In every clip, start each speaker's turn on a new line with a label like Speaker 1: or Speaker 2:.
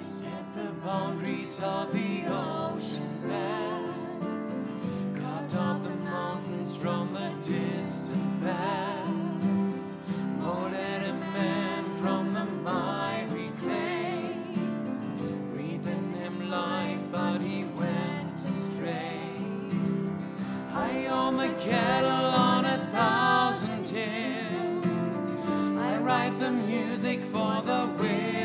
Speaker 1: rivers of the ocean vast, carved out the mountains from the distant past, molded a man from the miry clay, breathing him life, but he went astray. I own the cattle on a thousand hills. I write the music for the whippoorwills.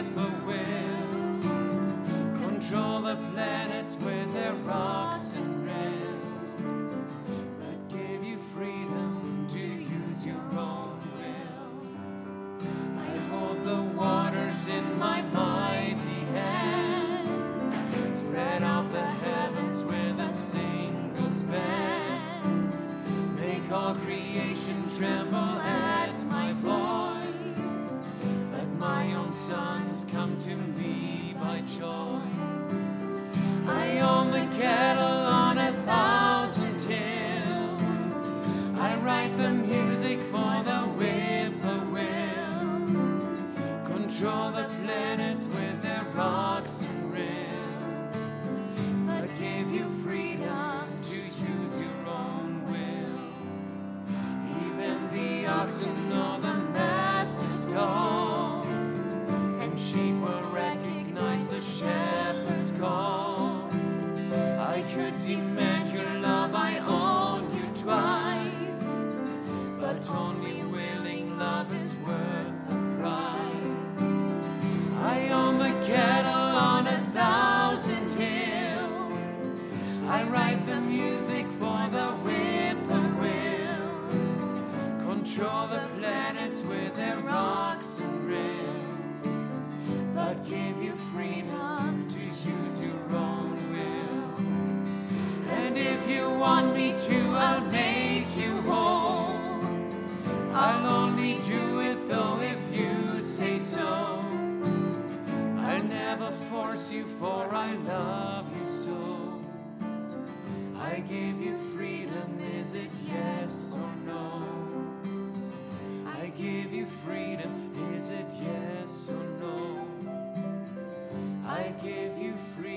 Speaker 1: The planets with their rocks and rails. But give you freedom to use your own will. I hold the waters in my mighty hand. Spread out the heavens with a single span. Make all creation tremble at my voice. Let my own sons come to me by choice. I own the cattle on a thousand hills. I write the music for the whippoorwills. Control the planets with their rocks and give you freedom to choose your own will. Even the oxen Demand your love, I own you twice, but only willing love is worth the price. I own the cattle on a thousand hills. I write the music for the whippoorwills. Control the planets with their to, I'll make you whole. I'll only do it though if you say so. I'll never force you, for I love you so. I give you freedom, is it yes or no? I give you freedom, is it yes or no? I give you freedom,